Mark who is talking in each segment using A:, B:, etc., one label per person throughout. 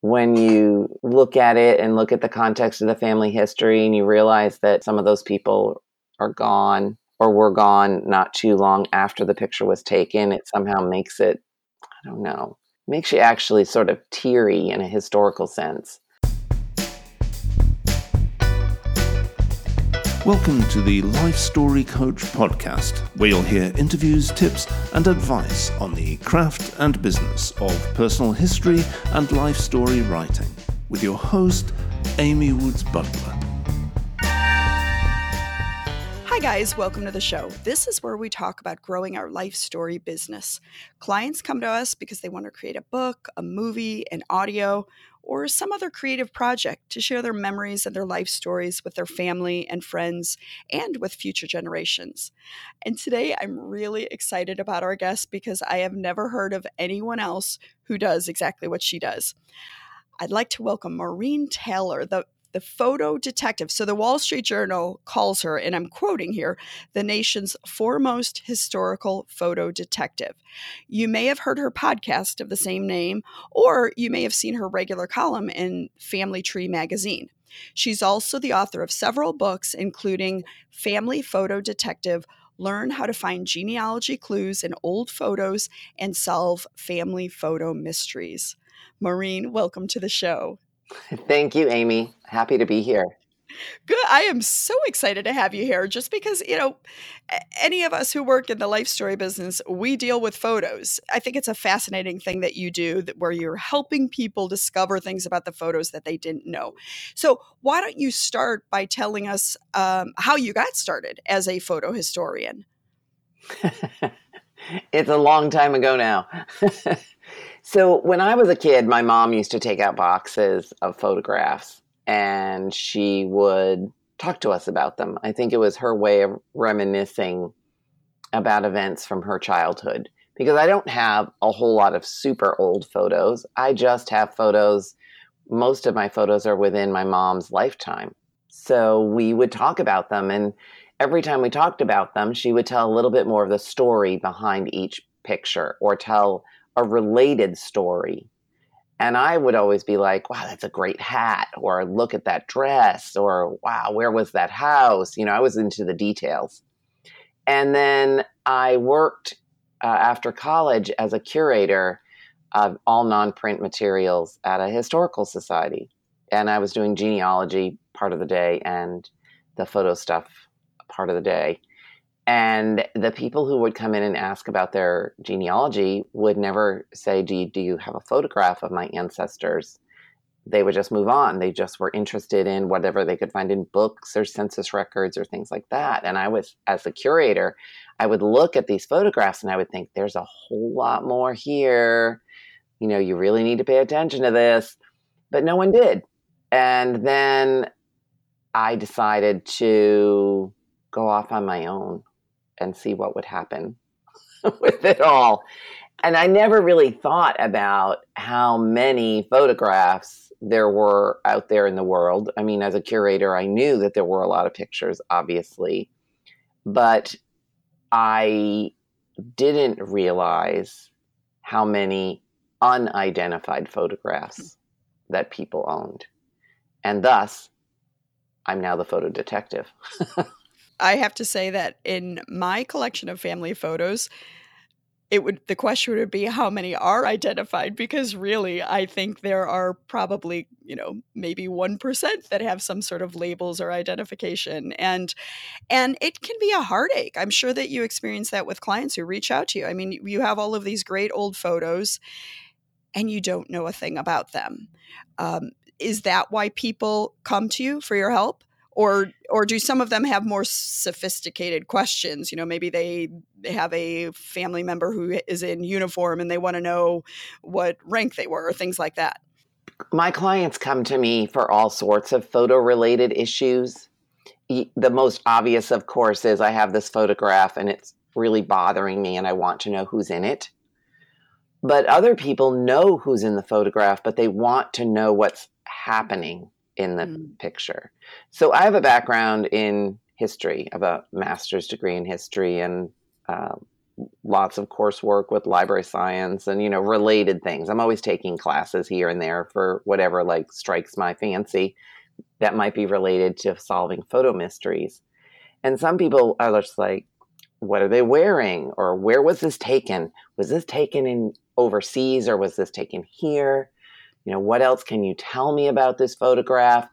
A: when you look at it and look at the context of the family history and you realize that some of those people are gone or were gone not too long after the picture was taken, it somehow makes it, I don't know, makes you actually sort of teary in a historical sense.
B: Welcome to the Life Story Coach podcast, where you'll hear interviews, tips, and advice on the craft and business of personal history and life story writing, with your host, Amy Woods Butler.
C: Hi, guys, welcome to the show. This is where we talk about growing our life story business. Clients come to us because they want to create a book, a movie, an audio, or some other creative project to share their memories and their life stories with their family and friends and with future generations. And today I'm really excited about our guest because I have never heard of anyone else who does exactly what she does. I'd like to welcome Maureen Taylor, the the photo detective. So the Wall Street Journal calls her, and I'm quoting here, the nation's foremost historical photo detective. You may have heard her podcast of the same name, or you may have seen her regular column in Family Tree magazine. She's also the author of several books, including Family Photo Detective Learn how to find genealogy clues in old photos and solve family photo mysteries. Maureen, welcome to the show.
A: Thank you, Amy. Happy to be here.
C: Good. I am so excited to have you here just because, you know, any of us who work in the life story business, we deal with photos. I think it's a fascinating thing that you do that where you're helping people discover things about the photos that they didn't know. So, why don't you start by telling us um, how you got started as a photo historian?
A: it's a long time ago now. So when I was a kid, my mom used to take out boxes of photographs and she would talk to us about them. I think it was her way of reminiscing about events from her childhood because I don't have a whole lot of super old photos. I just have photos. Most of my photos are within my mom's lifetime. So we would talk about them. And every time we talked about them, she would tell a little bit more of the story behind each picture or tell a related story. And I would always be like, wow, that's a great hat, or look at that dress, or wow, where was that house? You know, I was into the details. And then I worked uh, after college as a curator of all non print materials at a historical society. And I was doing genealogy part of the day and the photo stuff part of the day. And the people who would come in and ask about their genealogy would never say, do you, do you have a photograph of my ancestors? They would just move on. They just were interested in whatever they could find in books or census records or things like that. And I was, as a curator, I would look at these photographs and I would think, there's a whole lot more here. You know, you really need to pay attention to this. But no one did. And then I decided to go off on my own and see what would happen with it all. And I never really thought about how many photographs there were out there in the world. I mean, as a curator, I knew that there were a lot of pictures, obviously, but I didn't realize how many unidentified photographs that people owned. And thus, I'm now the photo detective.
C: I have to say that in my collection of family photos, it would the question would be how many are identified because really I think there are probably, you know, maybe 1% that have some sort of labels or identification and and it can be a heartache. I'm sure that you experience that with clients who reach out to you. I mean, you have all of these great old photos and you don't know a thing about them. Um, is that why people come to you for your help? Or or do some of them have more sophisticated questions? You know maybe they they have a family member who is in uniform and they want to know what rank they were or things like that.
A: My clients come to me for all sorts of photo related issues the most obvious of course is i have this photograph and it's really bothering me and i want to know who's in it. But other people know who's in the photograph but they want to know what's happening in the mm. picture. So I have a background in history. I have a master's degree in history and uh, lots of coursework with library science and you know related things. I'm always taking classes here and there for whatever like strikes my fancy that might be related to solving photo mysteries. And some people are just like, what are they wearing? Or where was this taken? Was this taken in overseas or was this taken here? You know, what else can you tell me about this photograph?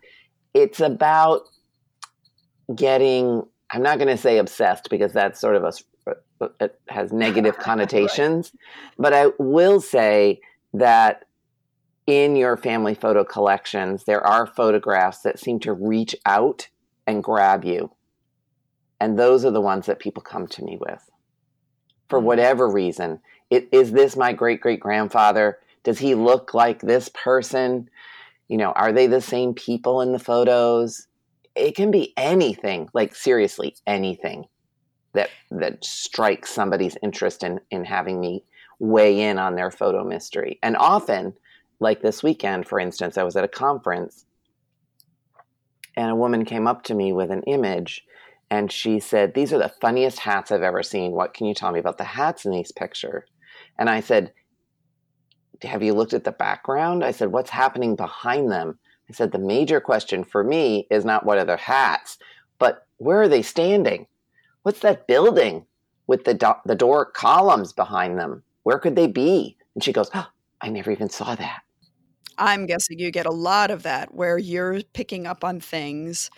A: It's about getting, I'm not going to say obsessed because that's sort of a, it has negative connotations, right. but I will say that in your family photo collections, there are photographs that seem to reach out and grab you. And those are the ones that people come to me with. For mm-hmm. whatever reason, it, is this my great great grandfather? Does he look like this person? You know, are they the same people in the photos? It can be anything, like seriously, anything that that strikes somebody's interest in in having me weigh in on their photo mystery. And often like this weekend, for instance, I was at a conference and a woman came up to me with an image and she said, These are the funniest hats I've ever seen. What can you tell me about the hats in these pictures? And I said, Have you looked at the background? I said, What's happening behind them? I said, The major question for me is not what are their hats, but where are they standing? What's that building with the, do- the door columns behind them? Where could they be? And she goes, oh, I never even saw that.
C: I'm guessing you get a lot of that where you're picking up on things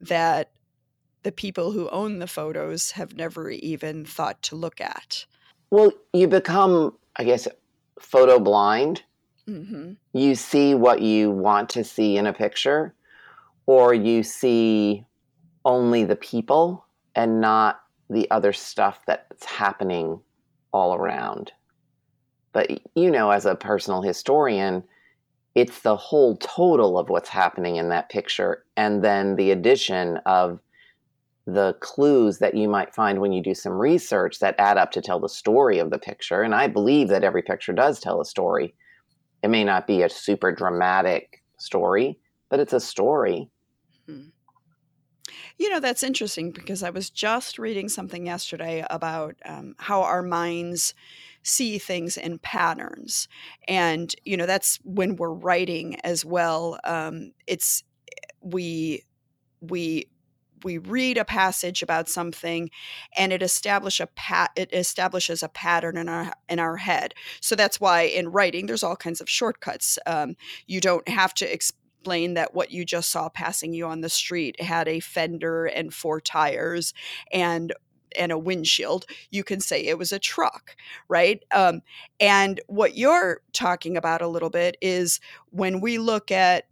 C: that the people who own the photos have never even thought to look at.
A: Well, you become, I guess, photo blind. Mm-hmm. You see what you want to see in a picture, or you see only the people and not the other stuff that's happening all around. But you know, as a personal historian, it's the whole total of what's happening in that picture and then the addition of the clues that you might find when you do some research that add up to tell the story of the picture. And i believe that every picture does tell a story. It may not be a super dramatic story but it's a story. Hmm.
C: you know that's interesting because i was just reading something yesterday about um, how our minds see things in patterns. And you know that's when we're writing as well um, it's we we we read a passage about something and it establish a pat it establishes a pattern in our in our head. So that's why in writing there's all kinds of shortcuts. Um, you don't have to explain that what you just saw passing you on the street had a fender and four tires and and a windshield, you can say it was a truck, right? Um, and what you're talking about a little bit is when we look at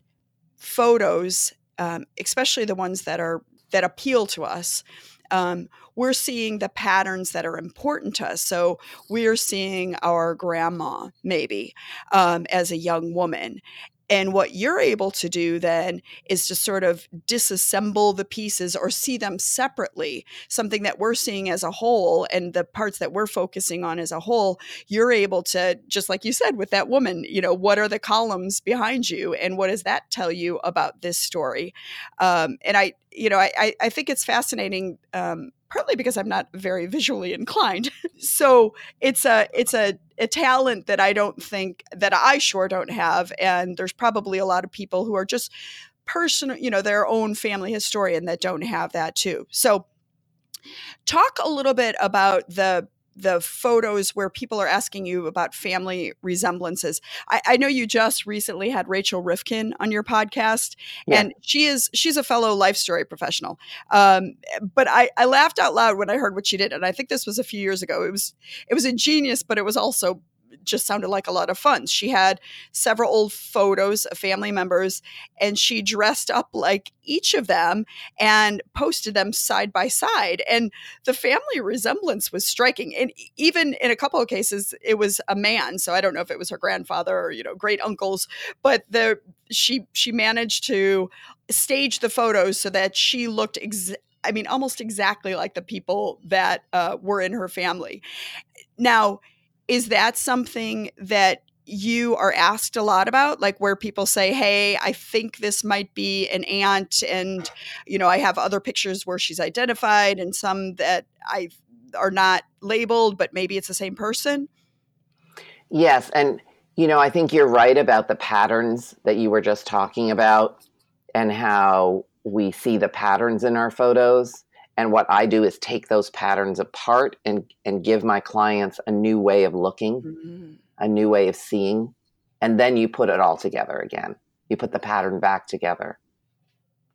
C: photos, um, especially the ones that are that appeal to us. Um, we're seeing the patterns that are important to us. So we're seeing our grandma maybe um, as a young woman, and what you're able to do then is to sort of disassemble the pieces or see them separately, something that we're seeing as a whole and the parts that we're focusing on as a whole. You're able to, just like you said with that woman, you know, what are the columns behind you and what does that tell you about this story? Um, and I, you know, I, I think it's fascinating. Um, partly because I'm not very visually inclined. so it's a it's a, a talent that I don't think that I sure don't have. And there's probably a lot of people who are just personal, you know, their own family historian that don't have that too. So talk a little bit about the the photos where people are asking you about family resemblances. I, I, know you just recently had Rachel Rifkin on your podcast, yeah. and she is she's a fellow life story professional. Um, but I, I laughed out loud when I heard what she did, and I think this was a few years ago. It was it was ingenious, but it was also just sounded like a lot of fun. She had several old photos of family members and she dressed up like each of them and posted them side by side. And the family resemblance was striking. And even in a couple of cases, it was a man. So I don't know if it was her grandfather or, you know, great uncles, but the she she managed to stage the photos so that she looked ex- I mean, almost exactly like the people that uh, were in her family. Now, is that something that you are asked a lot about like where people say hey i think this might be an aunt and you know i have other pictures where she's identified and some that i are not labeled, but maybe it's the same person.
A: Yes, and you know, I think you're right about the patterns that you were just talking about and how we see the patterns in our photos. And what I do is take those patterns apart and, and give my clients a new way of looking, mm-hmm. a new way of seeing. And then you put it all together again. You put the pattern back together.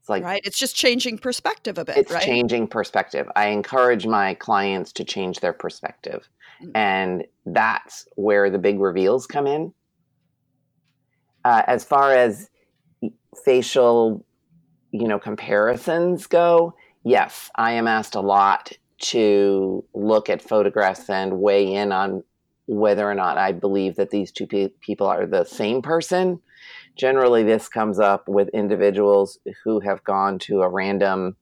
C: It's like right. It's just changing perspective a bit.
A: It's
C: right?
A: changing perspective. I encourage my clients to change their perspective. Mm-hmm. And that's where the big reveals come in. Uh, as far as facial, you know, comparisons go, yes, I am asked a lot to look at photographs and weigh in on whether or not I believe that these two pe- people are the same person. Generally, this comes up with individuals who have gone to a random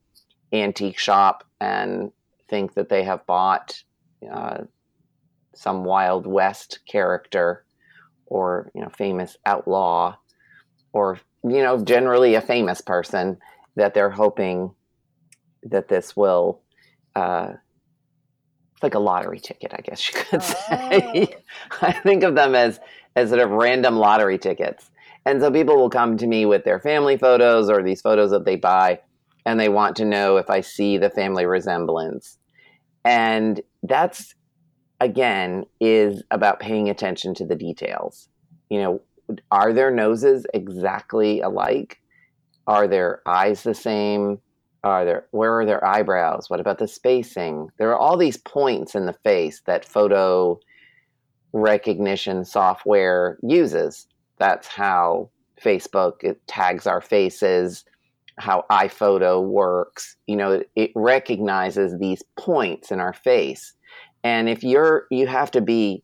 A: antique shop and think that they have bought uh, some Wild West character or you know famous outlaw or you know generally a famous person that they're hoping that this will uh, it's like a lottery ticket i guess you could say oh. i think of them as as sort of random lottery tickets and so people will come to me with their family photos or these photos that they buy and they want to know if i see the family resemblance and that's again is about paying attention to the details. You know, are their noses exactly alike? Are their eyes the same? Are there where are their eyebrows? What about the spacing? There are all these points in the face that photo recognition software uses. That's how Facebook it tags our faces, how iPhoto works. You know, it recognizes these points in our face and if you're, you have to be,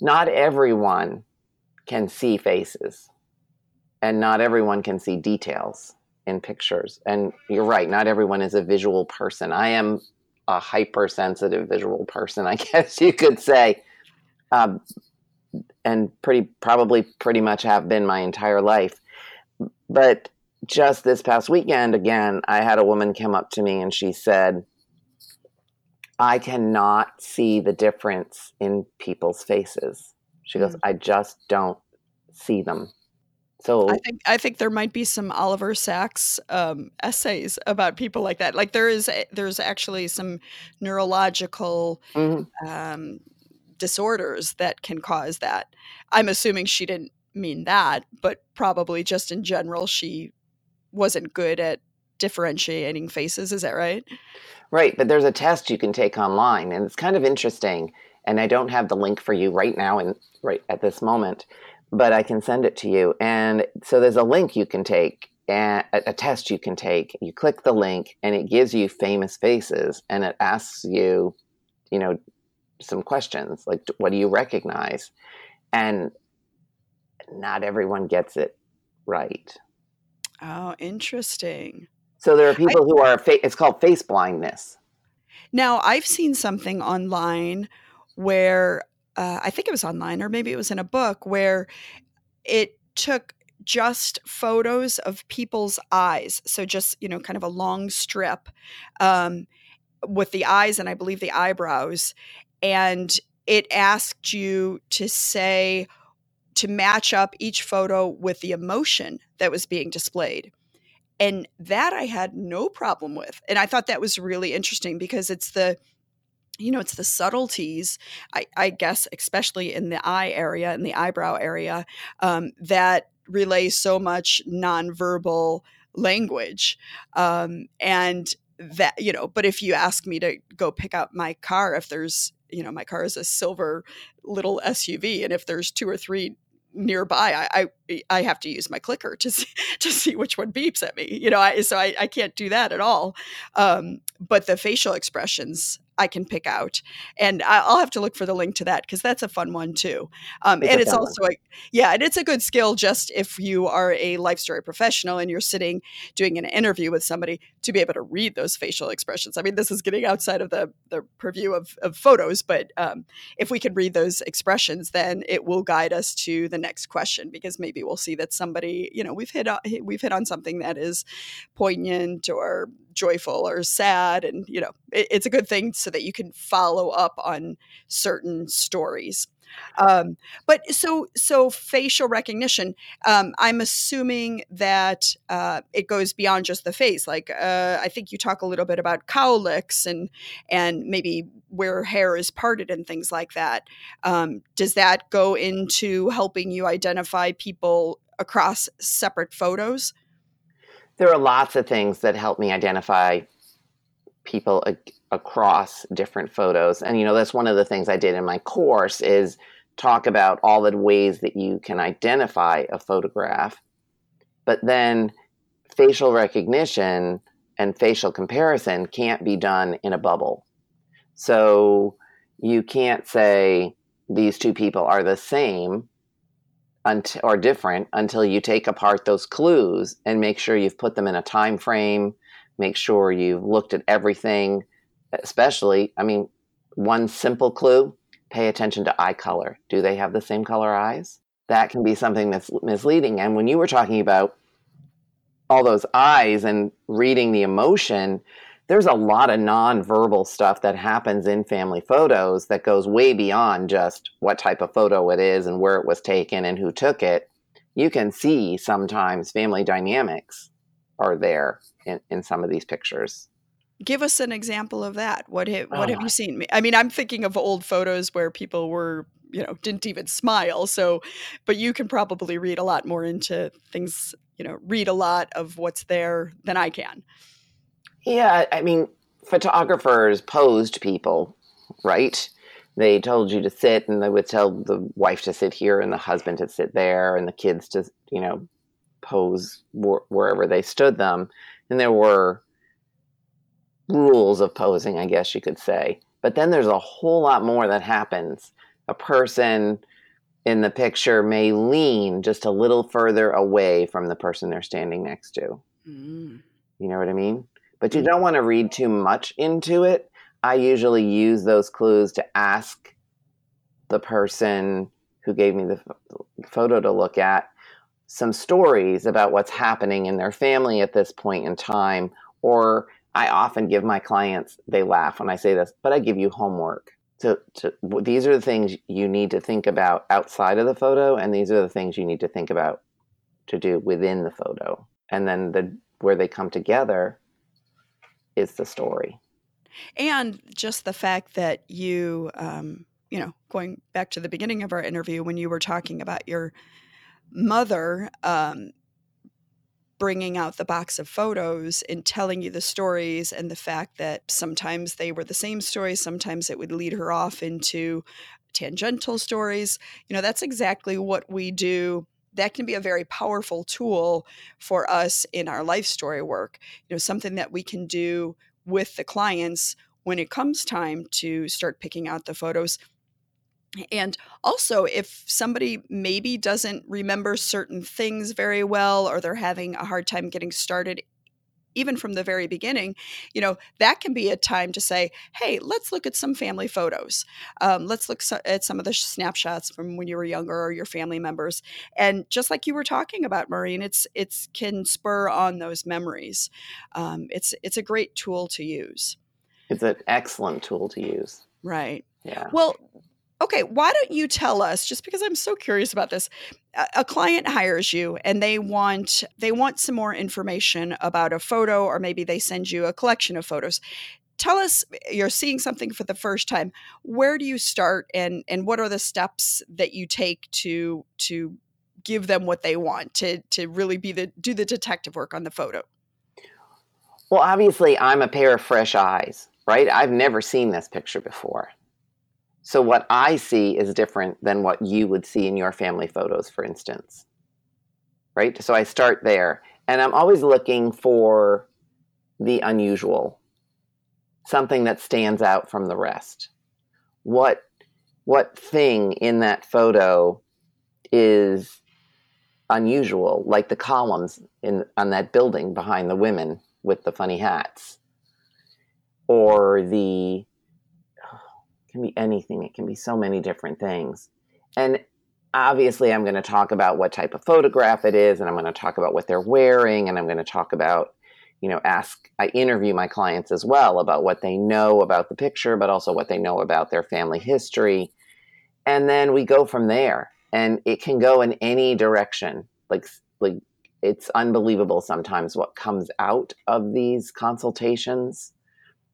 A: not everyone can see faces and not everyone can see details in pictures. And you're right, not everyone is a visual person. I am a hypersensitive visual person, I guess you could say. Um, and pretty probably pretty much have been my entire life. But just this past weekend, again, I had a woman come up to me and she said, I cannot see the difference in people's faces. She goes, mm. I just don't see them. So
C: I think I think there might be some Oliver Sacks um, essays about people like that. Like there is there's actually some neurological mm-hmm. um, disorders that can cause that. I'm assuming she didn't mean that, but probably just in general she wasn't good at differentiating faces. Is that right?
A: Right, but there's a test you can take online, and it's kind of interesting. And I don't have the link for you right now and right at this moment, but I can send it to you. And so there's a link you can take, and a, test you can take. You click the link, and it gives you famous faces, and it asks you, you know, some questions like, what do you recognize? And not everyone gets it right.
C: Oh, interesting.
A: So there are people I, who are fa- it's called face blindness.
C: Now I've seen something online where uh, I think it was online or maybe it was in a book where it took just photos of people's eyes. So just you know, kind of a long strip um, with the eyes and I believe the eyebrows, and it asked you to say to match up each photo with the emotion that was being displayed. And that I had no problem with. And I thought that was really interesting because it's the, you know, it's the subtleties, I, I guess, especially in the eye area and the eyebrow area, um, that relay so much nonverbal language. Um, and that, you know, but if you ask me to go pick up my car, if there's, you know, my car is a silver little SUV, and if there's two or three nearby, I, I, I have to use my clicker to see to see which one beeps at me. You know, I, so I, I can't do that at all. Um, but the facial expressions I can pick out. And I'll have to look for the link to that because that's a fun one too. Um, it's and it's also a, yeah, and it's a good skill just if you are a life story professional and you're sitting doing an interview with somebody to be able to read those facial expressions. I mean, this is getting outside of the the purview of, of photos, but um, if we can read those expressions, then it will guide us to the next question because maybe we'll see that somebody, you know, we've hit we've hit on something that is poignant or joyful or sad, and you know, it, it's a good thing. So that you can follow up on certain stories. Um, but so so facial recognition. Um, I'm assuming that uh, it goes beyond just the face. Like uh, I think you talk a little bit about cowlicks and and maybe where hair is parted and things like that. Um, does that go into helping you identify people across separate photos?
A: There are lots of things that help me identify people across different photos. And you know, that's one of the things I did in my course is talk about all the ways that you can identify a photograph. But then facial recognition and facial comparison can't be done in a bubble. So you can't say these two people are the same or different until you take apart those clues and make sure you've put them in a time frame, make sure you've looked at everything especially, I mean, one simple clue pay attention to eye color. Do they have the same color eyes? That can be something that's misleading. And when you were talking about all those eyes and reading the emotion, there's a lot of nonverbal stuff that happens in family photos that goes way beyond just what type of photo it is and where it was taken and who took it. You can see sometimes family dynamics are there in, in some of these pictures
C: give us an example of that. What have, what oh. have you seen? I mean, I'm thinking of old photos where people were, you know, didn't even smile. So, but you can probably read a lot more into things, you know, read a lot of what's there than I can.
A: Yeah, I mean, photographers posed people, right? They told you to sit, and they would tell the wife to sit here, and the husband to sit there, and the kids to, you know, pose wh- wherever they stood them. And there were rules of posing, I guess you could say. But then there's a whole lot more that happens. A person in the picture may lean just a little further away from the person they're standing next to. Mm. You know what I mean? But you mm. don't want to read too much into it. I usually use those clues to ask the person who gave me the photo to look at some stories about what's happening in their family at this point in time or I often give my clients, they laugh when I say this, but I give you homework. So, to, these are the things you need to think about outside of the photo, and these are the things you need to think about to do within the photo. And then the where they come together is the story.
C: And just the fact that you, um, you know, going back to the beginning of our interview when you were talking about your mother, um, bringing out the box of photos and telling you the stories and the fact that sometimes they were the same stories sometimes it would lead her off into tangential stories you know that's exactly what we do that can be a very powerful tool for us in our life story work you know something that we can do with the clients when it comes time to start picking out the photos. And also, if somebody maybe doesn't remember certain things very well, or they're having a hard time getting started, even from the very beginning, you know, that can be a time to say, hey, let's look at some family photos. Um, let's look so- at some of the snapshots from when you were younger or your family members. And just like you were talking about, Maureen, it's it's can spur on those memories. Um, it's it's a great tool to use.
A: It's an excellent tool to use.
C: Right.
A: Yeah.
C: Well, Okay, why don't you tell us just because I'm so curious about this. A, a client hires you and they want they want some more information about a photo or maybe they send you a collection of photos. Tell us eh, you're seeing something for the first time. Where do you start and and what are the steps that you take to to give them what they want to to really be the do the detective work on the photo?
A: Well, obviously I'm a pair of fresh eyes, right? I've never seen this picture before. So what I see is different than what you would see in your family photos, for instance. Right? So I start there. And I'm always looking for the unusual, something that stands out from the rest. What what thing in that photo is unusual, like the columns in on that building behind the women with the funny hats, or the can be anything. It can be so many different things. And obviously, I'm going to talk about what type of photograph it is, and I'm going to talk about what they're wearing, and I'm going to talk about, you know, ask, I interview my clients as well about what they know about the picture, but also what they know about their family history. And then we go from there. And it can go in any direction. Like, like it's unbelievable sometimes what comes out of these consultations.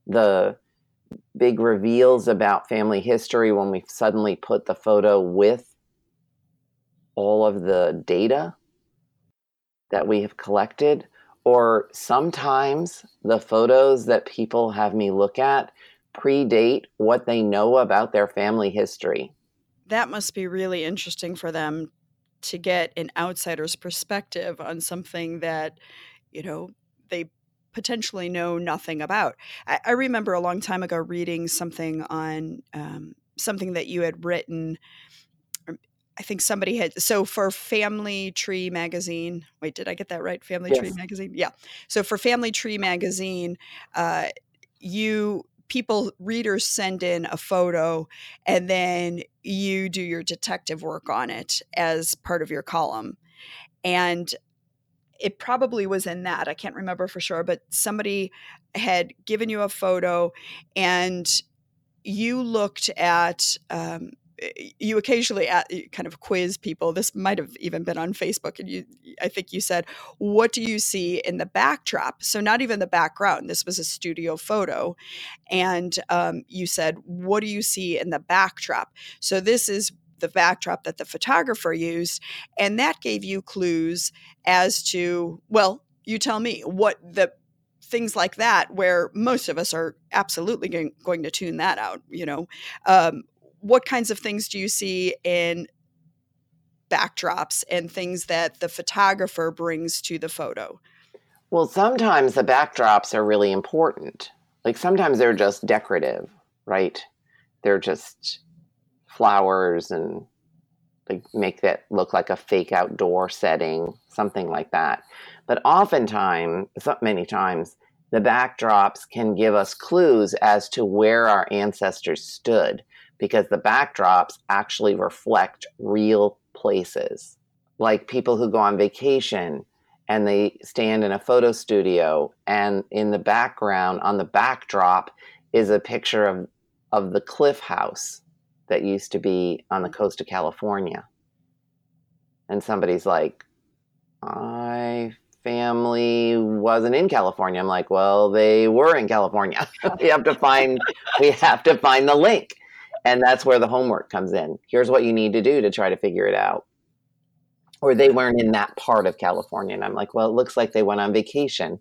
A: The big reveals about family history when we suddenly put the photo with all of the data that we have collected or sometimes the photos that people have me look at predate what they know about their family history.
C: That must be really interesting for them to get an outsider's perspective on something that, you know, they potentially know nothing about. I, I remember a long time ago reading something on um, something that you had written I think somebody had so for Family Tree magazine. Wait, did I get that right? Family yes. Tree magazine. Yeah. So for Family Tree magazine, uh, you people readers send in a photo and then you do your detective work on it as part of your column and it probably was in that i can't remember for sure but somebody had given you a photo and you looked at um, you occasionally at, kind of quiz people this might have even been on facebook and you i think you said what do you see in the backdrop? So not even the background this was a studio photo and um, you said what do you see in the backdrop? So this is the backdrop that the photographer used and that gave you clues as to well you tell me what the things like that where most of us are absolutely going, going to tune that out you know um, what kinds of things do you see in backdrops and things that the photographer brings to the photo?
A: Well, sometimes the backdrops are really important. Like sometimes they're just decorative, right? They're just flowers and like make that look like a fake outdoor setting, something like that. But oftentimes, many times, the backdrops can give us clues as to where our ancestors stood because the backdrops actually reflect real places. Like people who go on vacation and they stand in a photo studio, and in the background, on the backdrop, is a picture of, of the cliff house that used to be on the coast of California. And somebody's like, my family wasn't in California. I'm like, well, they were in California. we have to find we have to find the link. And that's where the homework comes in. Here's what you need to do to try to figure it out. Or they weren't in that part of California. And I'm like, well, it looks like they went on vacation.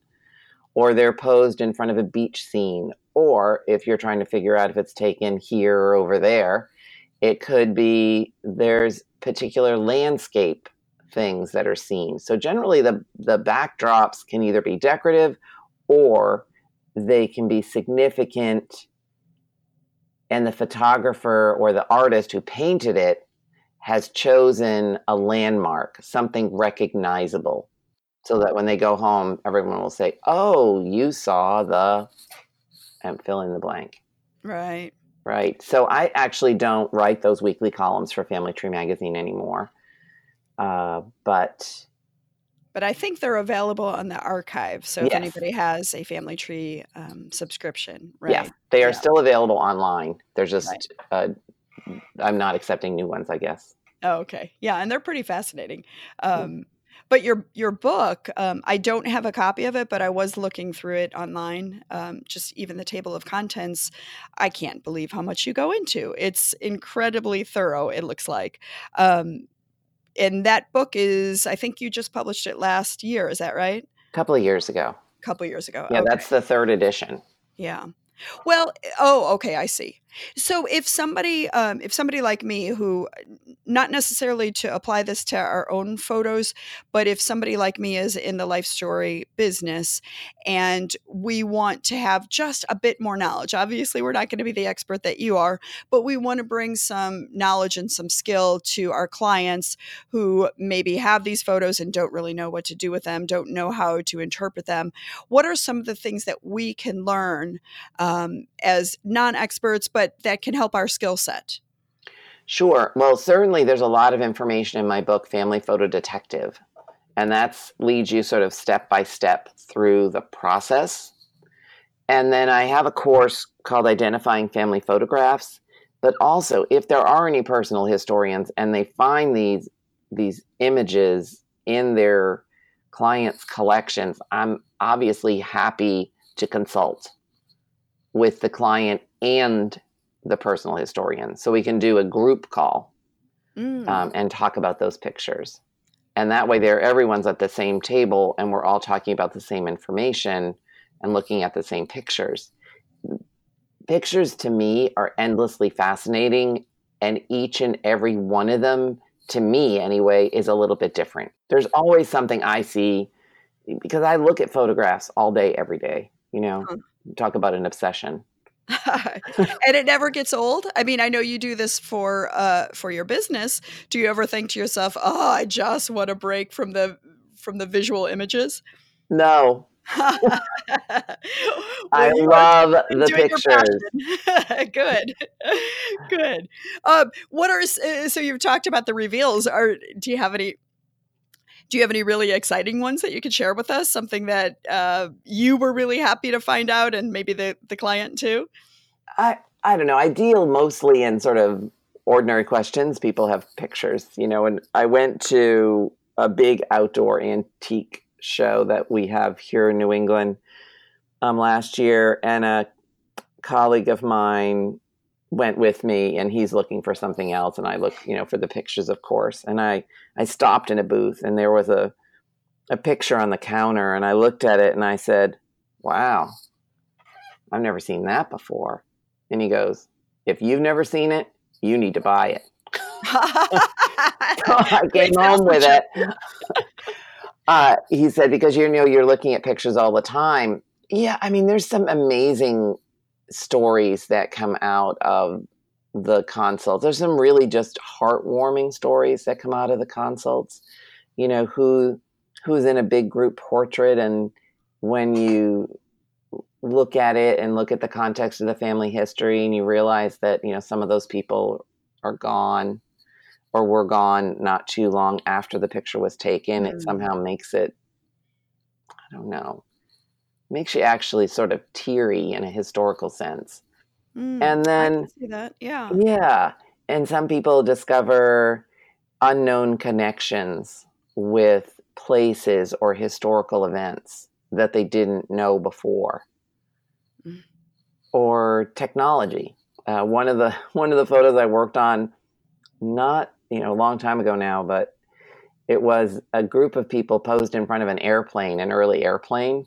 A: Or they're posed in front of a beach scene. Or if you're trying to figure out if it's taken here or over there, it could be there's particular landscape things that are seen. So generally the the backdrops can either be decorative or they can be significant and the photographer or the artist who painted it has chosen a landmark, something recognizable, so that when they go home, everyone will say, Oh, you saw the, and fill in the blank.
C: Right.
A: Right. So I actually don't write those weekly columns for Family Tree Magazine anymore. Uh, but
C: but I think they're available on the archive. So if yes. anybody has a Family Tree um, subscription, right?
A: Yes, they are yeah. still available online. They're just, right. uh, I'm not accepting new ones, I guess.
C: Oh, okay. Yeah, and they're pretty fascinating. Um, But your your book, um, I don't have a copy of it, but I was looking through it online. Um, just even the table of contents, I can't believe how much you go into. It's incredibly thorough. It looks like. Um, and that book is i think you just published it last year is that right
A: a couple of years ago
C: a couple of years ago
A: yeah okay. that's the third edition
C: yeah well oh okay i see so if somebody um, if somebody like me who not necessarily to apply this to our own photos but if somebody like me is in the life story business and we want to have just a bit more knowledge obviously we're not going to be the expert that you are but we want to bring some knowledge and some skill to our clients who maybe have these photos and don't really know what to do with them don't know how to interpret them. What are some of the things that we can learn um, as non-experts but but that can help our skill set?
A: Sure. Well, certainly there's a lot of information in my book, Family Photo Detective. And that leads you sort of step by step through the process. And then I have a course called Identifying Family Photographs. But also, if there are any personal historians and they find these these images in their clients' collections, I'm obviously happy to consult with the client and the personal historian. So we can do a group call mm. um, and talk about those pictures. And that way, there everyone's at the same table and we're all talking about the same information and looking at the same pictures. Pictures to me are endlessly fascinating, and each and every one of them, to me anyway, is a little bit different. There's always something I see because I look at photographs all day, every day. You know, talk about an obsession.
C: and it never gets old. I mean, I know you do this for uh, for your business. Do you ever think to yourself, "Oh, I just want a break from the from the visual images"?
A: No. well, I love the pictures.
C: good, good. Um, what are so you've talked about the reveals? Are do you have any do you have any really exciting ones that you could share with us? Something that uh, you were really happy to find out, and maybe the the client too.
A: I I don't know. I deal mostly in sort of ordinary questions. People have pictures, you know. And I went to a big outdoor antique show that we have here in New England um, last year, and a colleague of mine went with me and he's looking for something else and I look, you know, for the pictures of course. And I I stopped in a booth and there was a a picture on the counter and I looked at it and I said, "Wow. I've never seen that before." And he goes, "If you've never seen it, you need to buy it." I came home with it. Uh, he said, because you know you're looking at pictures all the time. Yeah, I mean, there's some amazing stories that come out of the consults. There's some really just heartwarming stories that come out of the consults. You know, who who's in a big group portrait and when you look at it and look at the context of the family history and you realize that, you know, some of those people are gone or were gone not too long after the picture was taken, mm-hmm. it somehow makes it I don't know makes you actually sort of teary in a historical sense. Mm, and then
C: that, yeah.
A: Yeah. And some people discover unknown connections with places or historical events that they didn't know before. Mm. Or technology. Uh, one of the one of the photos I worked on, not you know a long time ago now, but it was a group of people posed in front of an airplane, an early airplane,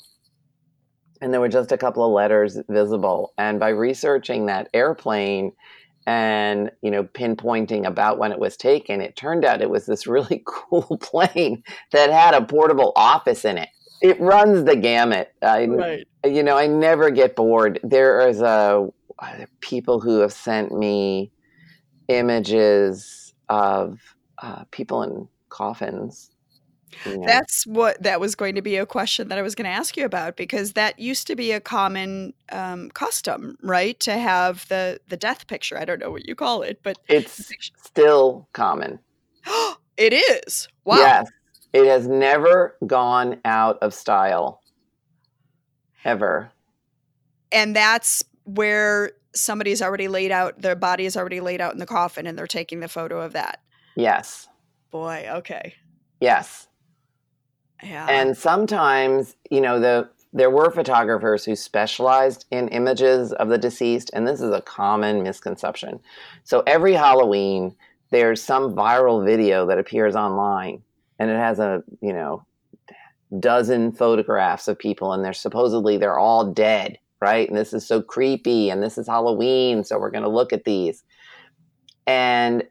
A: and there were just a couple of letters visible. And by researching that airplane and you know pinpointing about when it was taken, it turned out it was this really cool plane that had a portable office in it. It runs the gamut. I, right. You know, I never get bored. There is a people who have sent me images of uh, people in coffins
C: That's what that was going to be a question that I was going to ask you about because that used to be a common um, custom, right? To have the the death picture. I don't know what you call it, but
A: it's still common.
C: it is. Wow.
A: Yes, it has never gone out of style, ever.
C: And that's where somebody's already laid out. Their body is already laid out in the coffin, and they're taking the photo of that.
A: Yes.
C: Boy. Okay.
A: Yes.
C: Yeah.
A: And sometimes, you know, the there were photographers who specialized in images of the deceased, and this is a common misconception. So every Halloween, there's some viral video that appears online, and it has a you know dozen photographs of people, and they're supposedly they're all dead, right? And this is so creepy, and this is Halloween, so we're going to look at these. And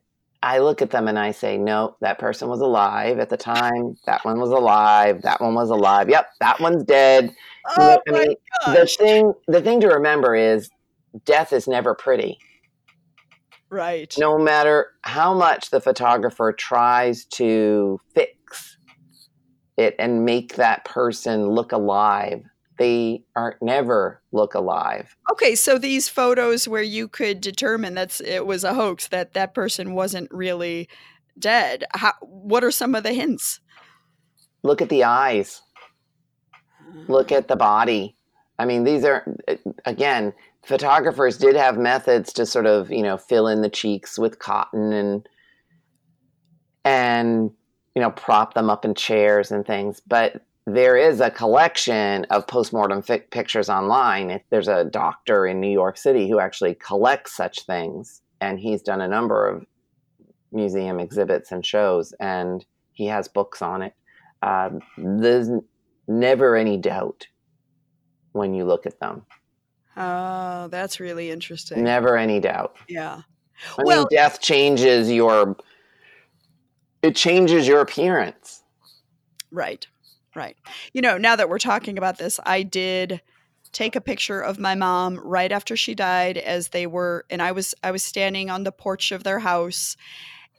A: I look at them and I say, no, that person was alive at the time. That one was alive. That one was alive. Yep, that one's dead.
C: Oh I mean,
A: my the thing the thing to remember is death is never pretty.
C: Right.
A: No matter how much the photographer tries to fix it and make that person look alive, they are never look alive.
C: Okay, so these photos where you could determine that it was a hoax, that that person wasn't really dead. How, what are some of the hints?
A: look at the eyes, look at the body. I mean, these are uh, again, photographers did have methods to sort of you know fill in the cheeks with cotton and and you know prop them up in chairs and things, but there is a collection of postmortem fi- pictures online. There's a doctor in New York City who actually collects such things, and he's done a number of museum exhibits and shows, and he has books on it. Um, there's never any doubt when you look at them.
C: Oh, that's really interesting.
A: Never any doubt.
C: Yeah.
A: I
C: Well-
A: mean, death changes your. It changes your appearance.
C: Right. Right. You know, now that we're talking about this, I did take a picture of my mom right after she died as they were and I was I was standing on the porch of their house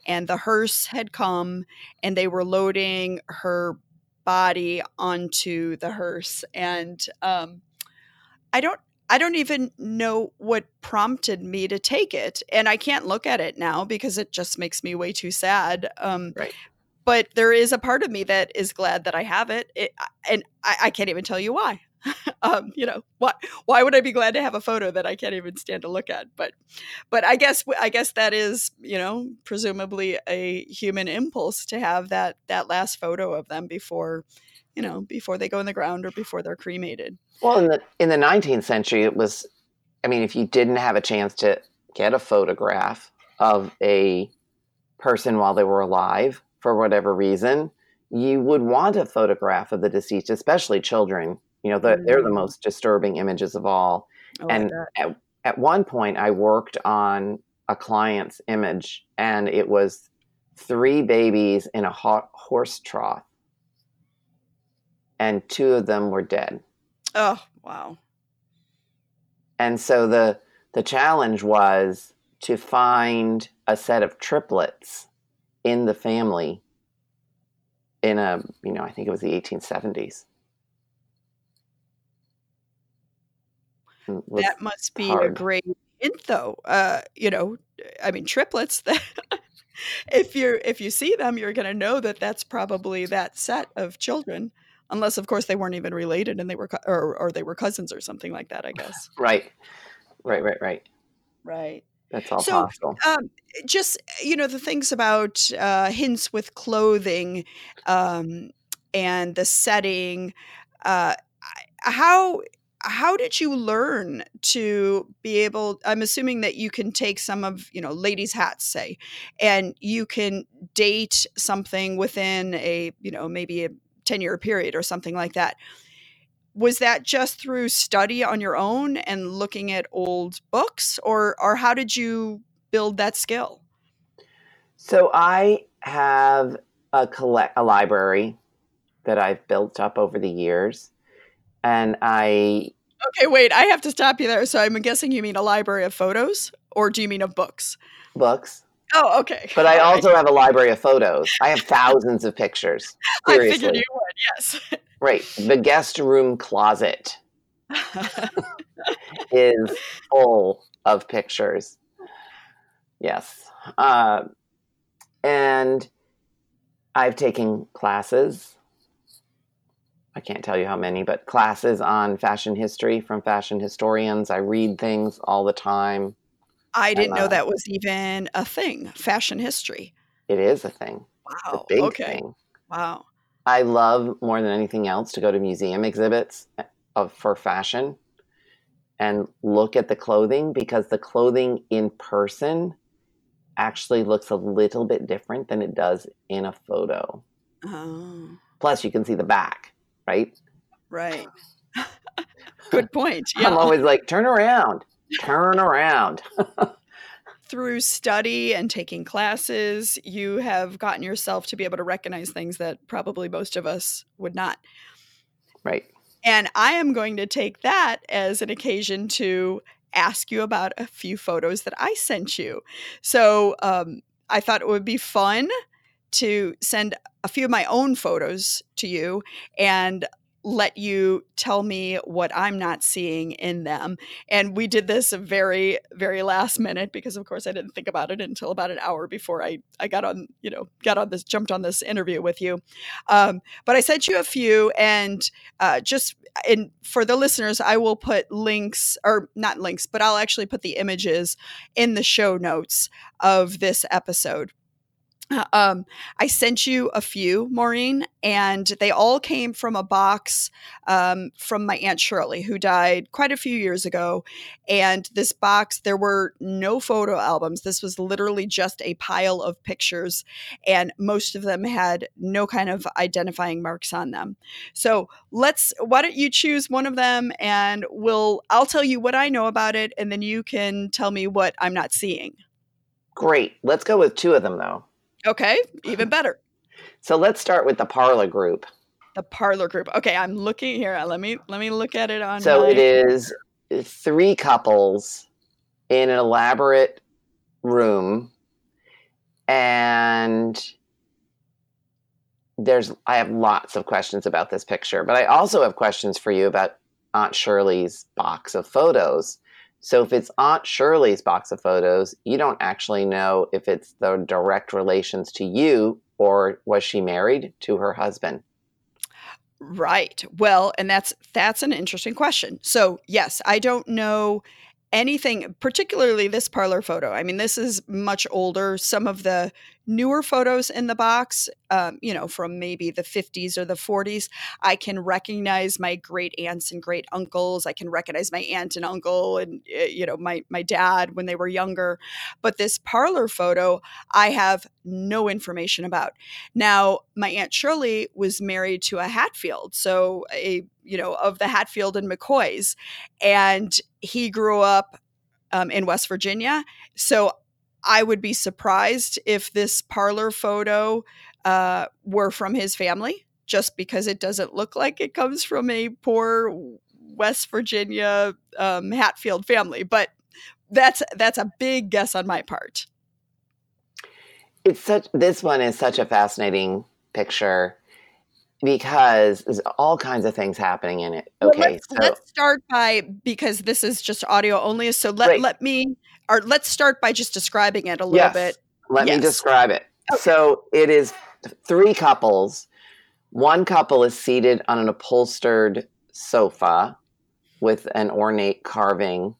C: and the hearse had come and they were loading her body onto the hearse and um I don't I don't even know what prompted me to take it and I can't look at it now because it just makes me way too sad. Um
A: Right.
C: But there is a part of me that is glad that I have it, it and I, I can't even tell you why. um, you know, why why would I be glad to have a photo that I can't even stand to look at? But but I guess I guess that is you know presumably a human impulse to have that that last photo of them before you know before they go in the ground or before they're cremated.
A: Well, in the in the 19th century, it was. I mean, if you didn't have a chance to get a photograph of a person while they were alive for whatever reason, you would want a photograph of the deceased, especially children. You know, they're, they're the
C: Mm.
A: most disturbing images of all.
C: Oh,
A: and at, at one point, I worked on a client's image, and it was three babies in a hot horse trough, and two of them were dead.
C: oh wow,
A: And so the the challenge was to find a set of triplets in the family in a you know I think it was the 1870s.
C: That must be a great hint though. Uh, you know, I mean triplets. That if you're if you see them, you're going to know that that's probably that set of children. Unless, of course, they weren't even related and they were, co- or, or they were cousins or something like that. I guess.
A: right, right, right, right.
C: Right.
A: That's all
C: So,
A: possible.
C: Um, just you know the things about uh, hints with clothing um, and the setting. Uh, how how did you learn to be able? I'm assuming that you can take some of you know ladies' hats, say, and you can date something within a you know maybe a ten year period or something like that. Was that just through study on your own and looking at old books, or or how did you build that skill?
A: So I have a collect a library that I've built up over the years, and I
C: Okay, wait, I have to stop you there. So I'm guessing you mean a library of photos, or do you mean of books?
A: books,
C: Oh, okay.
A: but I also have a library of photos. I have thousands of pictures.
C: I figured you would. Yes.
A: right? The guest room closet is full of pictures. Yes, uh, and I've taken classes. I can't tell you how many, but classes on fashion history from fashion historians. I read things all the time.
C: I didn't know
A: Uh,
C: that was even a thing. Fashion history.
A: It is a thing. It's a
C: Wow.
A: big
C: okay.
A: thing.
C: Wow.
A: I love more than anything else to go to museum exhibits uh, of for fashion and look at the clothing because the clothing in person actually looks a little bit different than it does in a photo.
C: Oh,
A: Plus, you can see the back, right?
C: right. Good point. Yeah.
A: I'm always like, turn around, turn around.
C: Through study and taking classes, you have gotten yourself to be able to recognize things that probably most of us would not.
A: Right.
C: And I am going to take that as an occasion to ask you about a few photos that I sent you. So um, I thought it would be fun to send a few of my own photos to you and let you tell me what I'm not seeing in them. And we did this very, very last minute because, of course, I didn't think about it until about an hour before I, I got on, you know, got on this, jumped on this interview with you. Um, but I sent you a few, and uh, just and for the listeners, I will put links or not links, but I'll actually put the images in the show notes of this episode. Um, I sent you a few, Maureen, and they all came from a box um, from my Aunt Shirley, who died quite a few years ago. And this box, there were no photo albums. This was literally just a pile of pictures, and most of them had no kind of identifying marks on them. So let's, why don't you choose one of them, and we'll, I'll tell you what I know about it, and then you can tell me what I'm not seeing.
A: Great. Let's go with two of them, though.
C: Okay, even better.
A: So let's start with the parlor group.
C: The parlor group. Okay, I'm looking here. Let me let me look at it on.
A: So
C: my...
A: it is three couples in an elaborate room, and there's I have lots of questions about this picture, but I also have questions for you about Aunt Shirley's box of photos so if it's Aunt Shirley's box of photos, you don't actually know if it's the direct relations to you or was she married to her husband?
C: Right. Well, and that's that's an interesting question. So, yes, I don't know anything particularly this parlor photo. I mean, this is much older. Some of the newer photos in the box, um, you know, from maybe the 50s or the 40s, I can recognize my great aunts and great uncles. I can recognize my aunt and uncle and, uh, you know, my, my dad when they were younger. But this parlor photo, I have no information about. Now, my Aunt Shirley was married to a Hatfield. So, a, you know, of the Hatfield and McCoys. And he grew up um, in West Virginia. So I would be surprised if this parlor photo uh, were from his family, just because it doesn't look like it comes from a poor West Virginia um, Hatfield family. But that's that's a big guess on my part.
A: It's such. This one is such a fascinating picture because there's all kinds of things happening in it. Okay,
C: well, let's, so let's start by because this is just audio only. So let right. let me or let's start by just describing it a little
A: yes.
C: bit.
A: Let yes. me describe it. Okay. So it is three couples. One couple is seated on an upholstered sofa with an ornate carving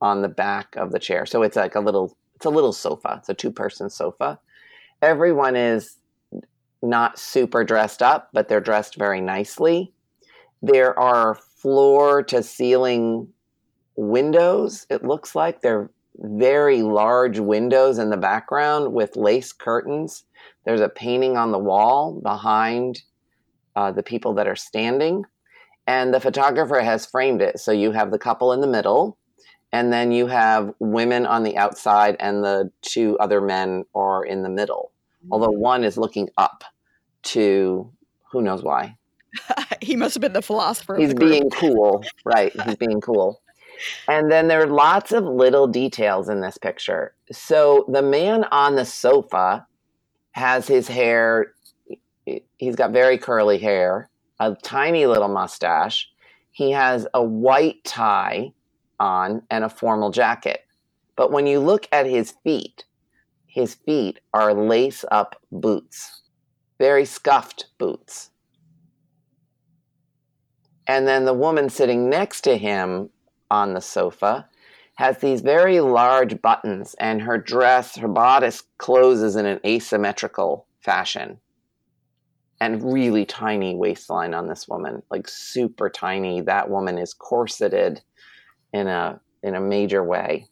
A: on the back of the chair. So it's like a little it's a little sofa. It's a two-person sofa. Everyone is not super dressed up, but they're dressed very nicely. There are floor to ceiling windows. It looks like they're very large windows in the background with lace curtains. There's a painting on the wall behind uh, the people that are standing. And the photographer has framed it. So you have the couple in the middle, and then you have women on the outside, and the two other men are in the middle. Although mm-hmm. one is looking up to who knows why.
C: he must have been the philosopher.
A: He's
C: the
A: being cool, right? He's being cool. And then there are lots of little details in this picture. So the man on the sofa has his hair, he's got very curly hair, a tiny little mustache. He has a white tie on and a formal jacket. But when you look at his feet, his feet are lace up boots, very scuffed boots. And then the woman sitting next to him on the sofa has these very large buttons, and her dress, her bodice closes in an asymmetrical fashion. And really tiny waistline on this woman, like super tiny. That woman is corseted in a in a major way.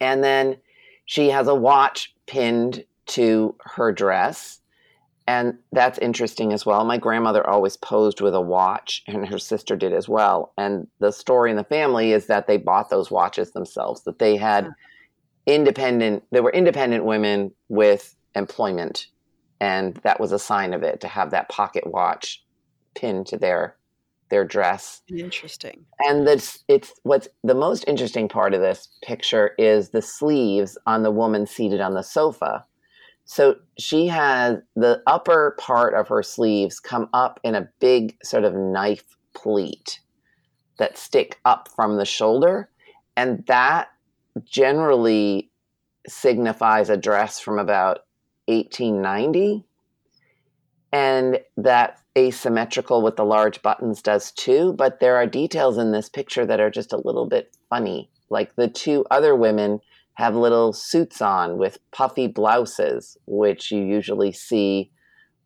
A: And then she has a watch pinned to her dress and that's interesting as well. My grandmother always posed with a watch, and her sister did as well. And the story in the family is that they bought those watches themselves, that they had independent, they were independent women with employment. And that was a sign of it to have that pocket watch pinned to their their dress.
C: Interesting.
A: And this it's what's the most interesting part of this picture is the sleeves on the woman seated on the sofa so she has the upper part of her sleeves come up in a big sort of knife pleat that stick up from the shoulder. And that generally signifies a dress from about 1890. And that asymmetrical with the large buttons does too. But there are details in this picture that are just a little bit funny. Like the two other women have little suits on with puffy blouses, which you usually see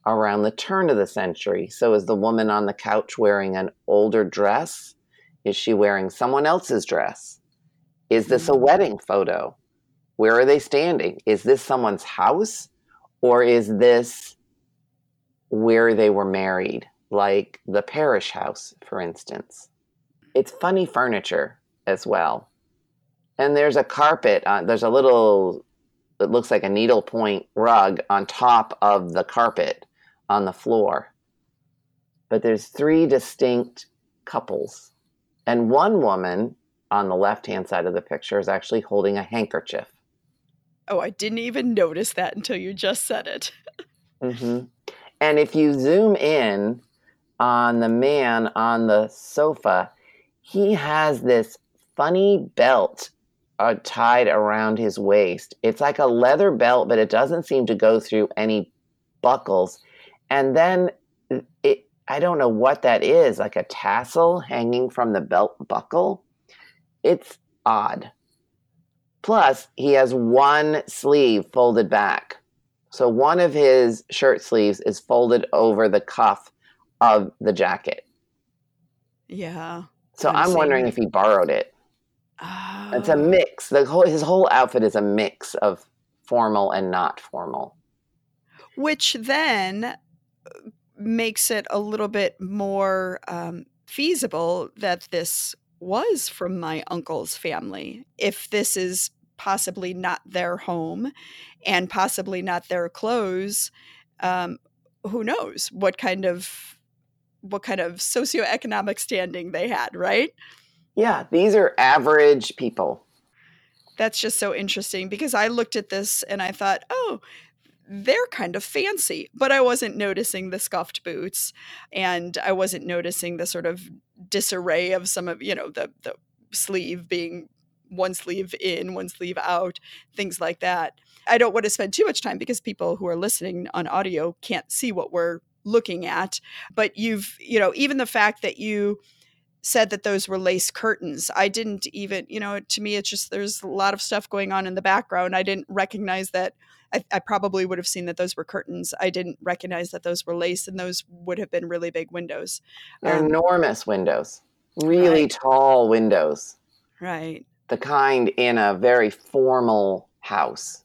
A: around the turn of the century. So is the woman on the couch wearing an older dress? Is she wearing someone else's dress? Is this a mm. wedding photo? Where are they standing? Is this someone's house? Or is this where they were married, like the parish house, for instance? It's funny furniture as well. And there's a carpet, uh, there's a little, it looks like a needlepoint rug on top of the carpet on the floor. But there's three distinct couples. And one woman on the left hand side of the picture is actually holding a handkerchief.
C: Oh, I didn't even notice that until you just said it.
A: mm-hmm. And if you zoom in on the man on the sofa, he has this funny belt uh, tied around his waist. It's like a leather belt, but it doesn't seem to go through any buckles. And then it, I don't know what that is, like a tassel hanging from the belt buckle. It's odd. Plus, he has one sleeve folded back. So one of his shirt sleeves is folded over the cuff of the jacket.
C: Yeah.
A: So I'm, I'm wondering if he borrowed it. Oh. It's a oh. mix. The whole his whole outfit is a mix of formal and not formal.
C: Which then makes it a little bit more um, feasible that this was from my uncle's family. If this is possibly not their home and possibly not their clothes, um, who knows what kind of what kind of socioeconomic standing they had, right?
A: Yeah, these are average people.
C: That's just so interesting because I looked at this and I thought, oh, they're kind of fancy, but I wasn't noticing the scuffed boots and I wasn't noticing the sort of disarray of some of, you know, the the sleeve being one sleeve in, one sleeve out, things like that. I don't want to spend too much time because people who are listening on audio can't see what we're looking at, but you've, you know, even the fact that you said that those were lace curtains. I didn't even, you know, to me, it's just there's a lot of stuff going on in the background. I didn't recognize that. I, I, probably would have seen that those were curtains. I didn't recognize that those were lace, and those would have been really big windows.
A: They're um, enormous windows, really right. tall windows.
C: Right.
A: The kind in a very formal house.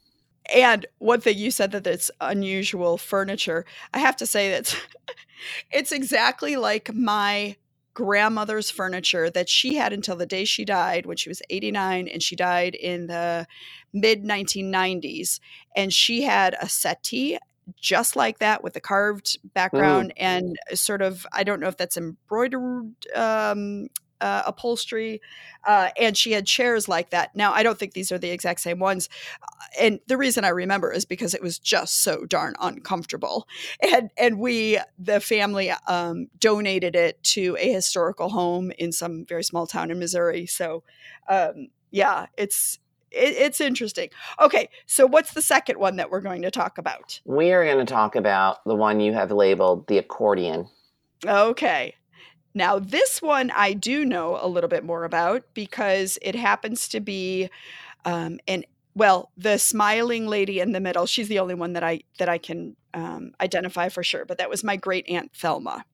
C: And one thing you said that it's unusual furniture. I have to say that it's exactly like my grandmother's furniture that she had until the day she died when she was 89 and she died in the mid 1990s and she had a settee just like that with a carved background mm. and sort of i don't know if that's embroidered um, uh, upholstery, uh, and she had chairs like that. Now, I don't think these are the exact same ones, uh, and the reason I remember is because it was just so darn uncomfortable, and and we, the family, um, donated it to a historical home in some very small town in Missouri. So, um, yeah, it's it's interesting. Okay, so what's the second one that we're going to talk about?
A: We are going to talk about the one you have labeled the accordion.
C: Okay. Now, this one I do know a little bit more about because it happens to be um, an well, the smiling lady in the middle. She's the only one that I that I can um, identify for sure. But that was my great aunt Thelma,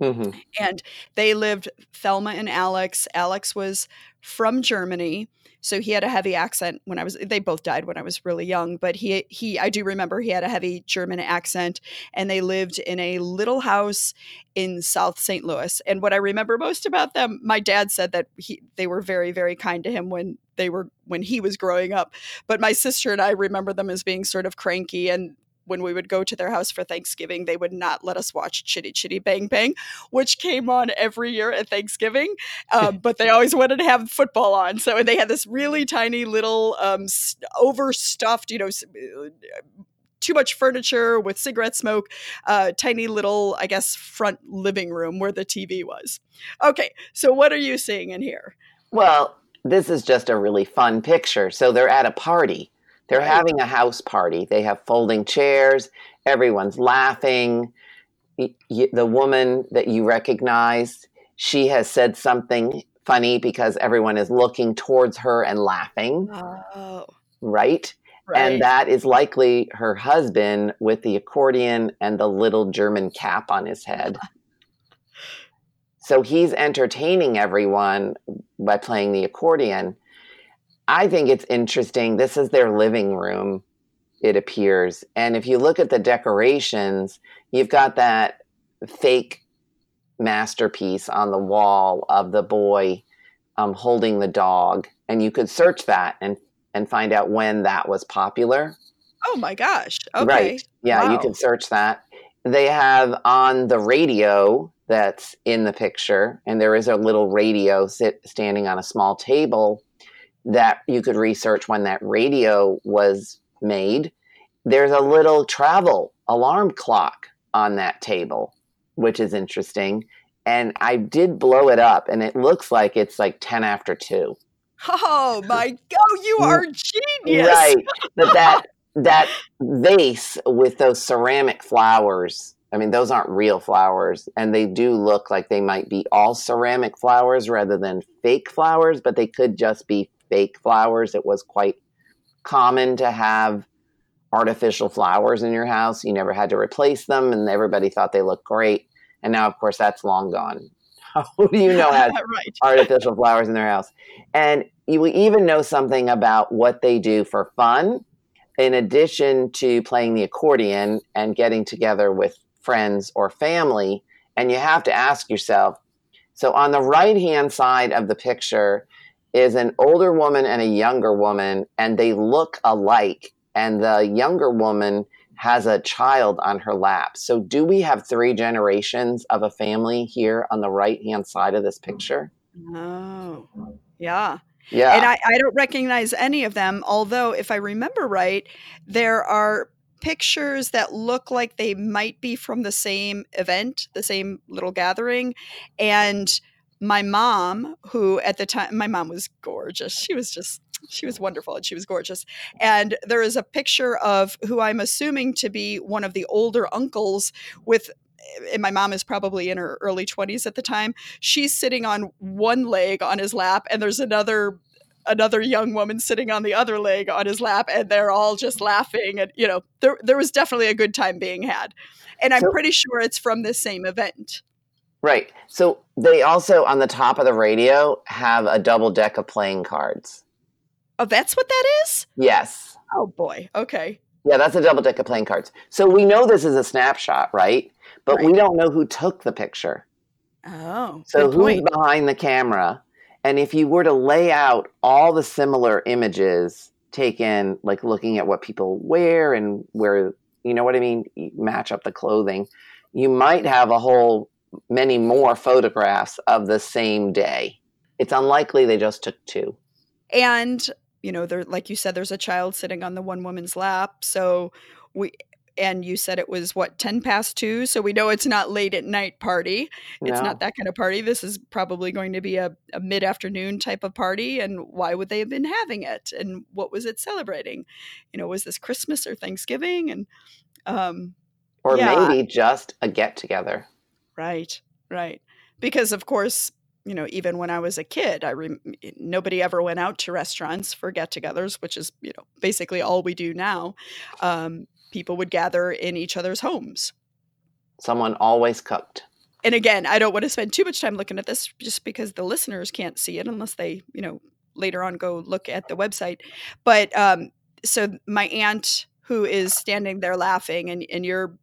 C: mm-hmm. and they lived. Thelma and Alex. Alex was from Germany, so he had a heavy accent when I was they both died when I was really young, but he he I do remember he had a heavy German accent and they lived in a little house in South St. Louis. And what I remember most about them, my dad said that he they were very very kind to him when they were when he was growing up. But my sister and I remember them as being sort of cranky and when we would go to their house for Thanksgiving, they would not let us watch Chitty Chitty Bang Bang, which came on every year at Thanksgiving. Um, but they always wanted to have football on. So, they had this really tiny little um, overstuffed, you know, uh, too much furniture with cigarette smoke, uh, tiny little, I guess, front living room where the TV was. Okay, so what are you seeing in here?
A: Well, this is just a really fun picture. So they're at a party. They're
C: Right.
A: having a house party. They have folding chairs. Everyone's laughing. The woman that you recognize, she has said something funny because everyone is looking towards her and laughing,
C: Oh,
A: right?
C: right.
A: And that is likely her husband with the accordion and the little German cap on his head. So he's entertaining everyone by playing the accordion. I think it's interesting. This is their living room, it appears. And if you look at the decorations, you've got that fake masterpiece on the wall of the boy um, holding the dog. And you could search that and, and find out when that was popular.
C: oh my gosh. Okay.
A: Right. Yeah, you
C: Wow.
A: can search that. They have on the radio that's in the picture, and there is a little radio sit, standing on a small table that you could research when that radio was made. There's a little travel alarm clock on that table, which is interesting. And I did blow it up, and it looks like it's like 10 after 2.
C: Oh my god, oh, you mm. are genius.
A: Right. But that that vase with those ceramic flowers, I mean, those aren't real flowers, and they do look like they might be all ceramic flowers rather than fake flowers, but they could just be fake flowers. It was quite common to have artificial flowers in your house. You never had to replace them, and everybody thought they looked great. And now, of course, that's long gone. Who do you know has
C: right.
A: artificial flowers in their house. And you will even know something about what they do for fun, in addition to playing the accordion and getting together with friends or family. And you have to ask yourself so, on the right hand side of the picture is an older woman and a younger woman, and they look alike. And the younger woman has a child on her lap. So, do we have three generations of a family here on the right hand side of this picture?
C: Oh. Yeah.
A: Yeah.
C: And I, I don't recognize any of them, although if I remember right, there are pictures that look like they might be from the same event, the same little gathering. And my mom, who at the time my mom was gorgeous. She was just she was wonderful and she was gorgeous. And there is a picture of who I'm assuming to be one of the older uncles with and my mom is probably in her early 20s at the time. She's sitting on one leg on his lap and there's another another young woman sitting on the other leg on his lap and they're all just laughing and you know there there was definitely a good time being had. And I'm
A: So-
C: pretty sure it's from this same event.
A: Right. So, they also, on the top of the radio, have a double deck of playing cards.
C: Oh, that's what that is?
A: Yes.
C: Oh boy. Okay.
A: Yeah, that's a double deck of playing cards. So, we know this is a snapshot, right? But we don't know who took the picture.
C: Oh,
A: So who's behind the camera? And if you were to lay out all the similar images taken, like looking at what people wear and where, you know what I mean, match up the clothing, you might have a whole many more photographs of the same day. It's unlikely they just took two.
C: and you know there like you said there's a child sitting on the one woman's lap so we and you said it was what 10 past 2 so we know it's not late at night party it's
A: No.
C: not that kind of party this is probably going to be a, a mid-afternoon type of party and why would they have been having it and what was it celebrating you know was this christmas or thanksgiving and um
A: Or
C: Yeah.
A: maybe just a get together.
C: Right, right. Because of course, you know, even when I was a kid, I rem- nobody ever went out to restaurants for get-togethers, which is you know basically all we do now. Um, people would gather in each other's homes.
A: Someone always cooked.
C: And again, I don't want to spend too much time looking at this just because the listeners can't see it unless they, you know, later on go look at the website. But um, so my aunt who is standing there laughing and, and you're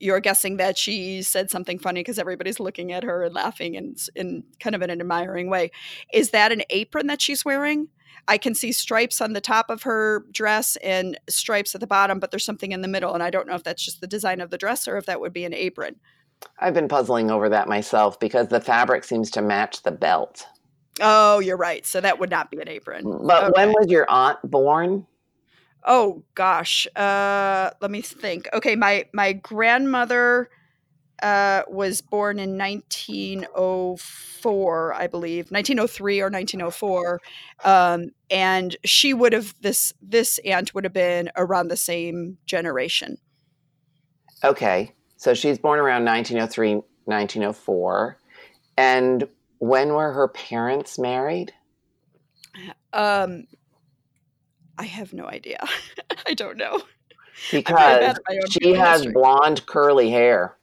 C: you're guessing that she said something funny because everybody's looking at her and laughing and in kind of an admiring way. Is that an apron that she's wearing? I can see stripes on the top of her dress and stripes at the bottom, but there's something in the middle. And I don't know if that's just the design of the dress or if that would be an apron.
A: I've been puzzling over that myself because the fabric seems to match the belt.
C: Oh, you're right. So that would not be an apron.
A: But when was your aunt born?
C: Oh gosh. Uh let me think. Okay, my my grandmother uh was born in 1904, I believe. 1903 or 1904. Um and she would have this this aunt would have been around the same generation.
A: Okay. So she's born around 1903, 1904. And when were her parents married?
C: Um I have no idea. I don't know.
A: Because she has history. blonde curly hair.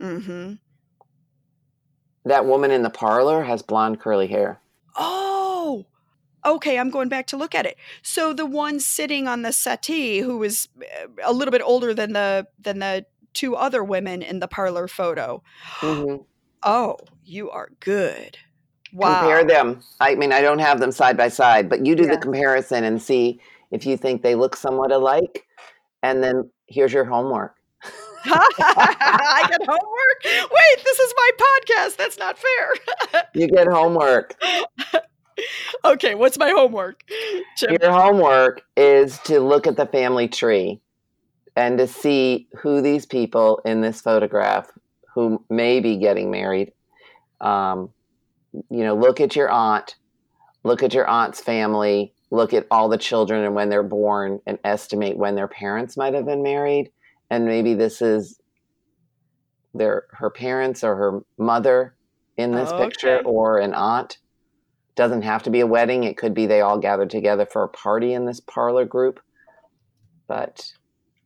C: Mhm.
A: That woman in the parlor has blonde curly hair.
C: Oh. Okay, I'm going back to look at it. So the one sitting on the settee who was eh, a little bit older than the than the two other women in the parlor photo.
A: Mm-hmm.
C: Oh, you are good. Wow.
A: Compare them. I mean, I don't have them side by side, but you do yeah. the comparison and see if you think they look somewhat alike. And then here's your homework.
C: I get homework? Wait, this is my podcast. That's not fair.
A: you get homework.
C: okay, what's my homework?
A: Chip? Your homework is to look at the family tree and to see who these people in this photograph who may be getting married um, you know, look at your aunt, look at your aunt's family, look at all the children and when they're born and estimate when their parents might have been married. And maybe this is their her parents or her mother in this oh, picture or an aunt. Doesn't have to be a wedding. It could be they all gathered together for a party in this parlor group. But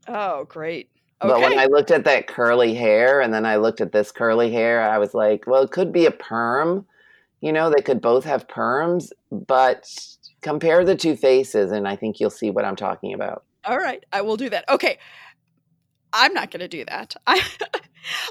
C: Oh, great. Okay.
A: But when I looked at that curly hair and then I looked at this curly hair, I was like, well, it could be a perm you know, they could both have perms, but compare the two faces and I think you'll see what I'm talking about.
C: All right, I will do that. Okay. I'm not going to do that. I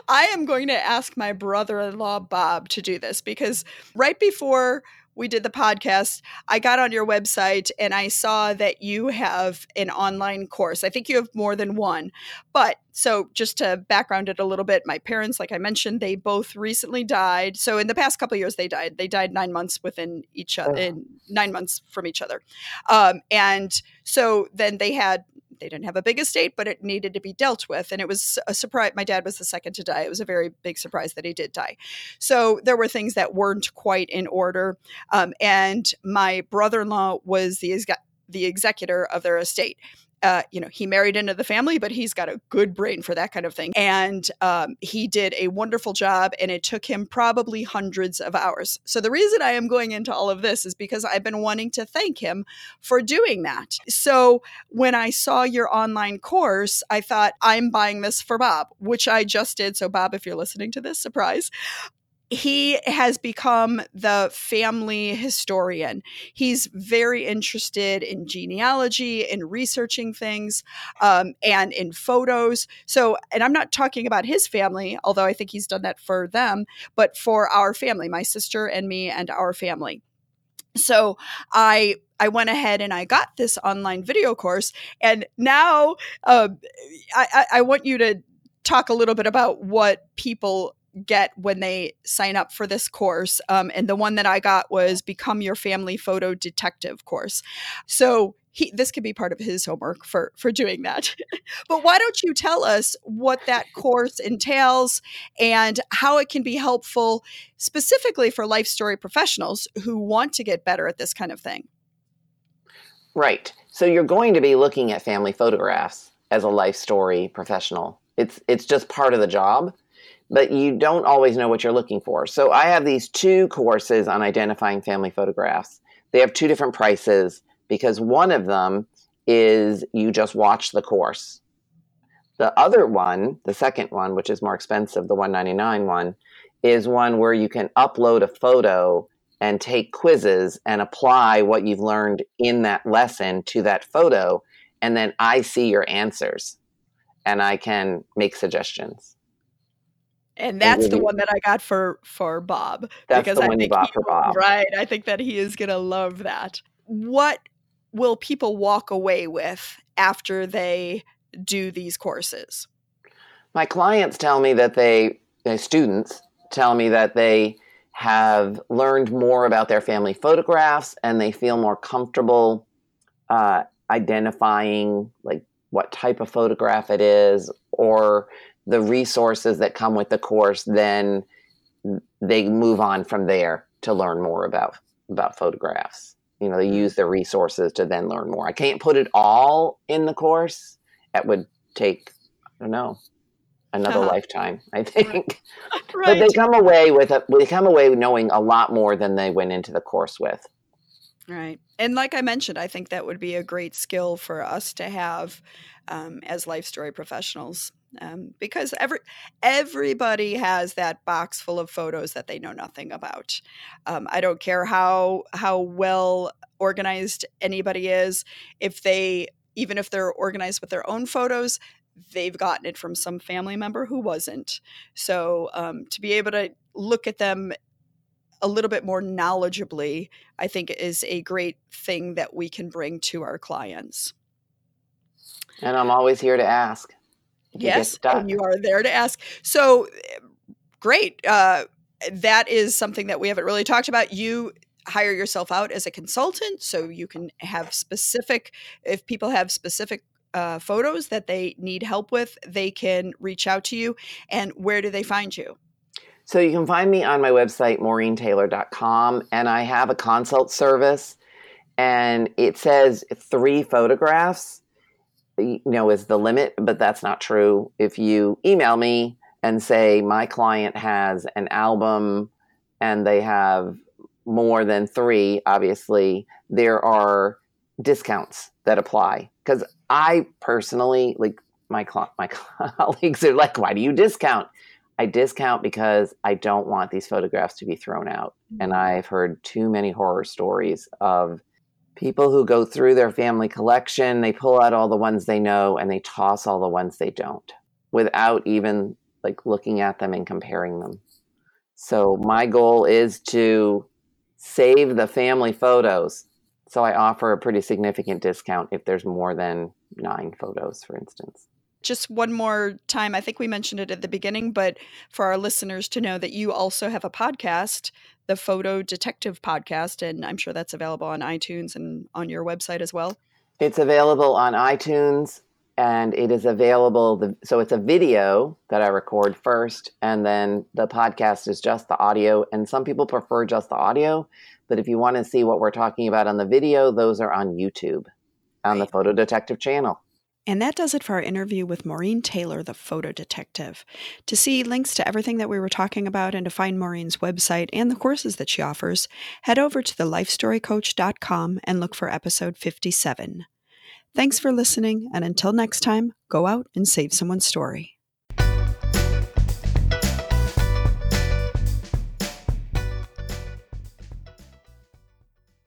C: I am going to ask my brother-in-law Bob to do this because right before we did the podcast, I got on your website and I saw that you have an online course. I think you have more than one. But so just to background it a little bit, my parents, like I mentioned, they both recently died. So in the past couple years, they died. They died nine months within each other, oh. nine months from each other. Um, and so then they had they didn't have a big estate, but it needed to be dealt with. And it was a surprise. My dad was the second to die. It was a very big surprise that he did die. So there were things that weren't quite in order. Um, and my brother in law was the, the executor of their estate uh, you know, he married into the family, but he's got a good brain for that kind of thing. And um, he did a wonderful job, and it took him probably hundreds of hours. So, the reason I am going into all of this is because I've been wanting to thank him for doing that. So, when I saw your online course, I thought, I'm buying this for Bob, which I just did. So, Bob, if you're listening to this, surprise he has become the family historian. He's very interested in genealogy, in researching things, um, and in photos. So, and I'm not talking about his family, although I think he's done that for them, but for our family, my sister and me and our family. So I I went ahead and I got this online video course, and now uh, I, I want you to talk a little bit about what people get when they sign up for this course. Um, and the one that I got was Become Your Family Photo Detective course. So he, this could be part of his homework for for doing that. but why don't you tell us what that course entails and how it can be helpful specifically for life story professionals who want to get better at this kind of thing?
A: Right. So you're going to be looking at family photographs as a life story professional. It's it's just part of the job but you don't always know what you're looking for. So I have these two courses on identifying family photographs. They have two different prices because one of them is you just watch the course. The other one, the second one, which is more expensive, the 199 one, is one where you can upload a photo and take quizzes and apply what you've learned in that lesson to that photo and then I see your answers and I can make suggestions
C: and that's the one that I got for for Bob
A: that's because I think he, for Bob.
C: right. I think that he is going to love that. What will people walk away with after they do these courses?
A: My clients tell me that they, my students tell me that they have learned more about their family photographs and they feel more comfortable uh, identifying like what type of photograph it is or the resources that come with the course, then they move on from there to learn more about about photographs. You know, they use the resources to then learn more. I can't put it all in the course. That would take, I don't know, another uh-huh. lifetime. I think. Right. But they come away with a, they come away knowing a lot more than they went into the course with.
C: Right. And like I mentioned, I think that would be a great skill for us to have um, as life story professionals. Um, because every everybody has that box full of photos that they know nothing about. Um, I don't care how how well organized anybody is. If they even if they're organized with their own photos, they've gotten it from some family member who wasn't. So um, to be able to look at them a little bit more knowledgeably, I think is a great thing that we can bring to our clients.
A: And I'm always here to ask.
C: Yes, and you are there to ask. So great. Uh, that is something that we haven't really talked about. You hire yourself out as a consultant so you can have specific if people have specific uh, photos that they need help with they can reach out to you and where do they find you
A: so you can find me on my website, maureentaylor.com, and I have a consult service, and it says three photographs, you know, is the limit, but that's not true. If you email me and say my client has an album and they have more than three, obviously, there are discounts that apply. Because I personally, like my, my colleagues are like, why do you discount? I discount because I don't want these photographs to be thrown out. And mm-hmm. I've heard too many horror stories of people who go through their family collection, they pull out all the ones they know and they toss all the ones they don't without even like looking at them and comparing them. So my goal is to save the family photos. So I offer a pretty significant discount if there's more than 9 photos for instance
C: just one more time, I think we mentioned it at the beginning, but for our listeners to know that you also have a podcast, the Photo Detective Podcast, and I'm sure that's available on iTunes and on your website as well.
A: It's available on iTunes and it is available. The, so it's a video that I record first, and then the podcast is just the audio. And some people prefer just the audio, but if you want to see what we're talking about on the video, those are on YouTube on the Photo Detective channel.
C: And that does it for our interview with Maureen Taylor, the photo detective. To see links to everything that we were talking about and to find Maureen's website and the courses that she offers, head over to thelifestorycoach.com and look for episode 57. Thanks for listening, and until next time, go out and save someone's story.